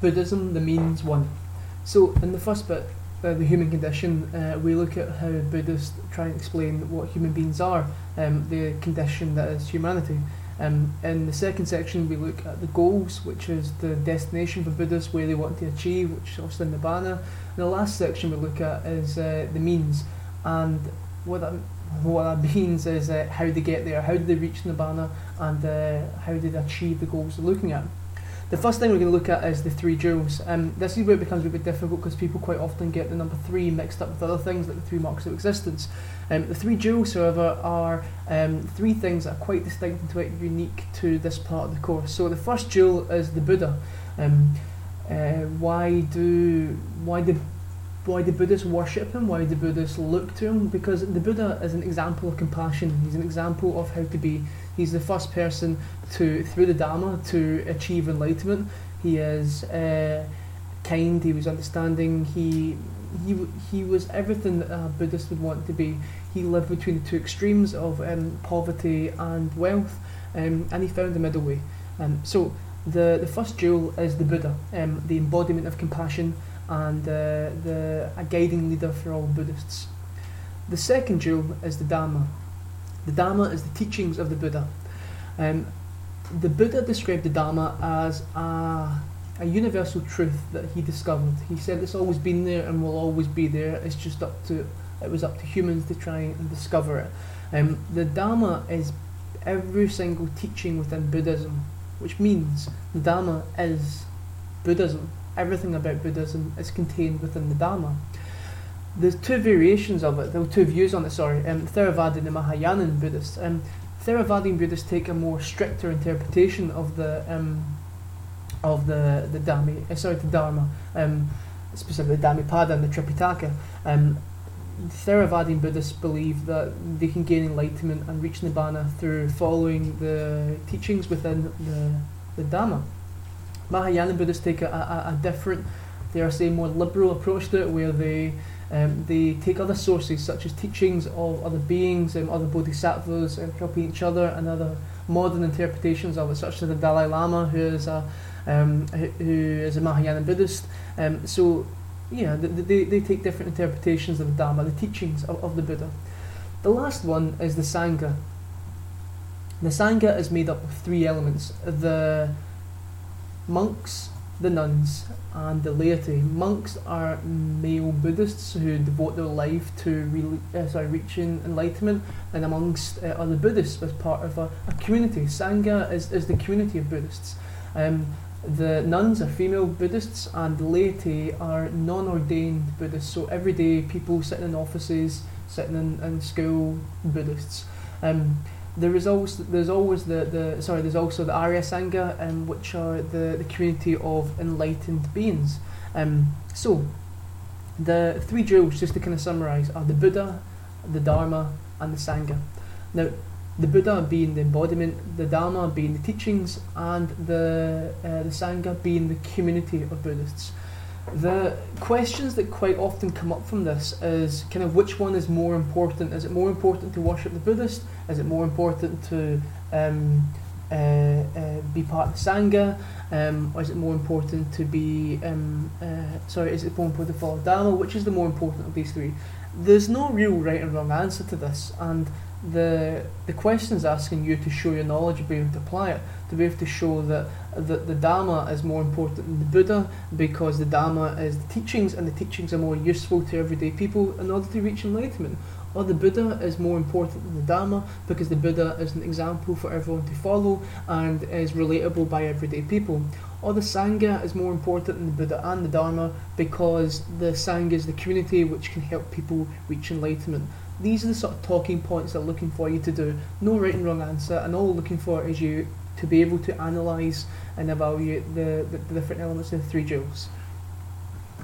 Buddhism, the means one. So in the first bit, uh, the human condition, uh, we look at how Buddhists try and explain what human beings are, um, the condition that is humanity. Um, in the second section, we look at the goals, which is the destination for Buddhists, where they want to achieve, which is also Nibbana. And the last section we look at is uh, the means, and what that what that means is uh, how they get there, how do they reach Nibbana, and uh, how do they achieve the goals they're looking at. The first thing we're going to look at is the three jewels. Um, this is where it becomes a bit difficult because people quite often get the number three mixed up with other things like the three marks of existence. Um, the three jewels, however, are um, three things that are quite distinct and quite unique to this part of the course. So the first jewel is the Buddha. Um, uh, why do why do why do Buddhists worship him? Why do Buddhists look to him? Because the Buddha is an example of compassion. He's an example of how to be. He's the first person to, through the Dharma, to achieve enlightenment. He is uh, kind. He was understanding. He he he was everything that a Buddhist would want to be. He lived between the two extremes of um, poverty and wealth, um, and he found the middle way. Um, so the the first jewel is the Buddha, um, the embodiment of compassion and uh, the, a guiding leader for all Buddhists. The second jewel is the Dharma. The Dharma is the teachings of the Buddha. Um, the Buddha described the Dharma as a, a universal truth that he discovered. He said it's always been there and will always be there. It's just up to it was up to humans to try and discover it. Um, the Dharma is every single teaching within Buddhism, which means the Dharma is Buddhism everything about Buddhism is contained within the Dharma. There's two variations of it, there are two views on it, sorry, um, Theravada and Mahayanan Buddhists. Um, Theravadian Buddhists take a more stricter interpretation of the um, of the the Dhamma, uh, sorry, the Dharma, um, specifically the Dhammapada and the Tripitaka. Um, Theravadian Buddhists believe that they can gain enlightenment and reach Nibbana through following the teachings within the, the Dhamma. Mahayana Buddhists take a, a, a different, dare say, more liberal approach to it, where they um, they take other sources such as teachings of other beings and other bodhisattvas and helping each other and other modern interpretations of it, such as the Dalai Lama, who is a um, who is a Mahayana Buddhist. Um, so, yeah, they, they take different interpretations of the Dharma, the teachings of, of the Buddha. The last one is the Sangha. The Sangha is made up of three elements: the monks, the nuns, and the laity. Monks are male Buddhists who devote their life to re- uh, sorry, reaching enlightenment, and amongst uh, other Buddhists as part of a, a, community. Sangha is, is the community of Buddhists. Um, the nuns are female Buddhists, and the laity are non ordained Buddhists, so everyday people sitting in offices, sitting in, in school Buddhists. Um, there is also there's always the, the sorry there's also the Arya Sangha um, which are the, the community of enlightened beings. Um, so the three jewels just to kind of summarize are the Buddha, the Dharma, and the Sangha. Now the Buddha being the embodiment, the Dharma being the teachings, and the uh, the Sangha being the community of Buddhists. The questions that quite often come up from this is kind of which one is more important? Is it more important to worship the Buddhist? Is it more important to um, uh, uh, be part of the Sangha? Um, or is it more important to be, um, uh, sorry, is it more important to follow Dharma? Which is the more important of these three? There's no real right and wrong answer to this, and the the question is asking you to show your knowledge and be able to apply it, to be able to show that, that the Dharma is more important than the Buddha because the Dharma is the teachings and the teachings are more useful to everyday people in order to reach enlightenment. Or the Buddha is more important than the Dharma because the Buddha is an example for everyone to follow and is relatable by everyday people. Or the Sangha is more important than the Buddha and the Dharma because the Sangha is the community which can help people reach enlightenment. These are the sort of talking points they're looking for you to do. No right and wrong answer, and all looking for is you to be able to analyse and evaluate the, the, the different elements of the three jewels.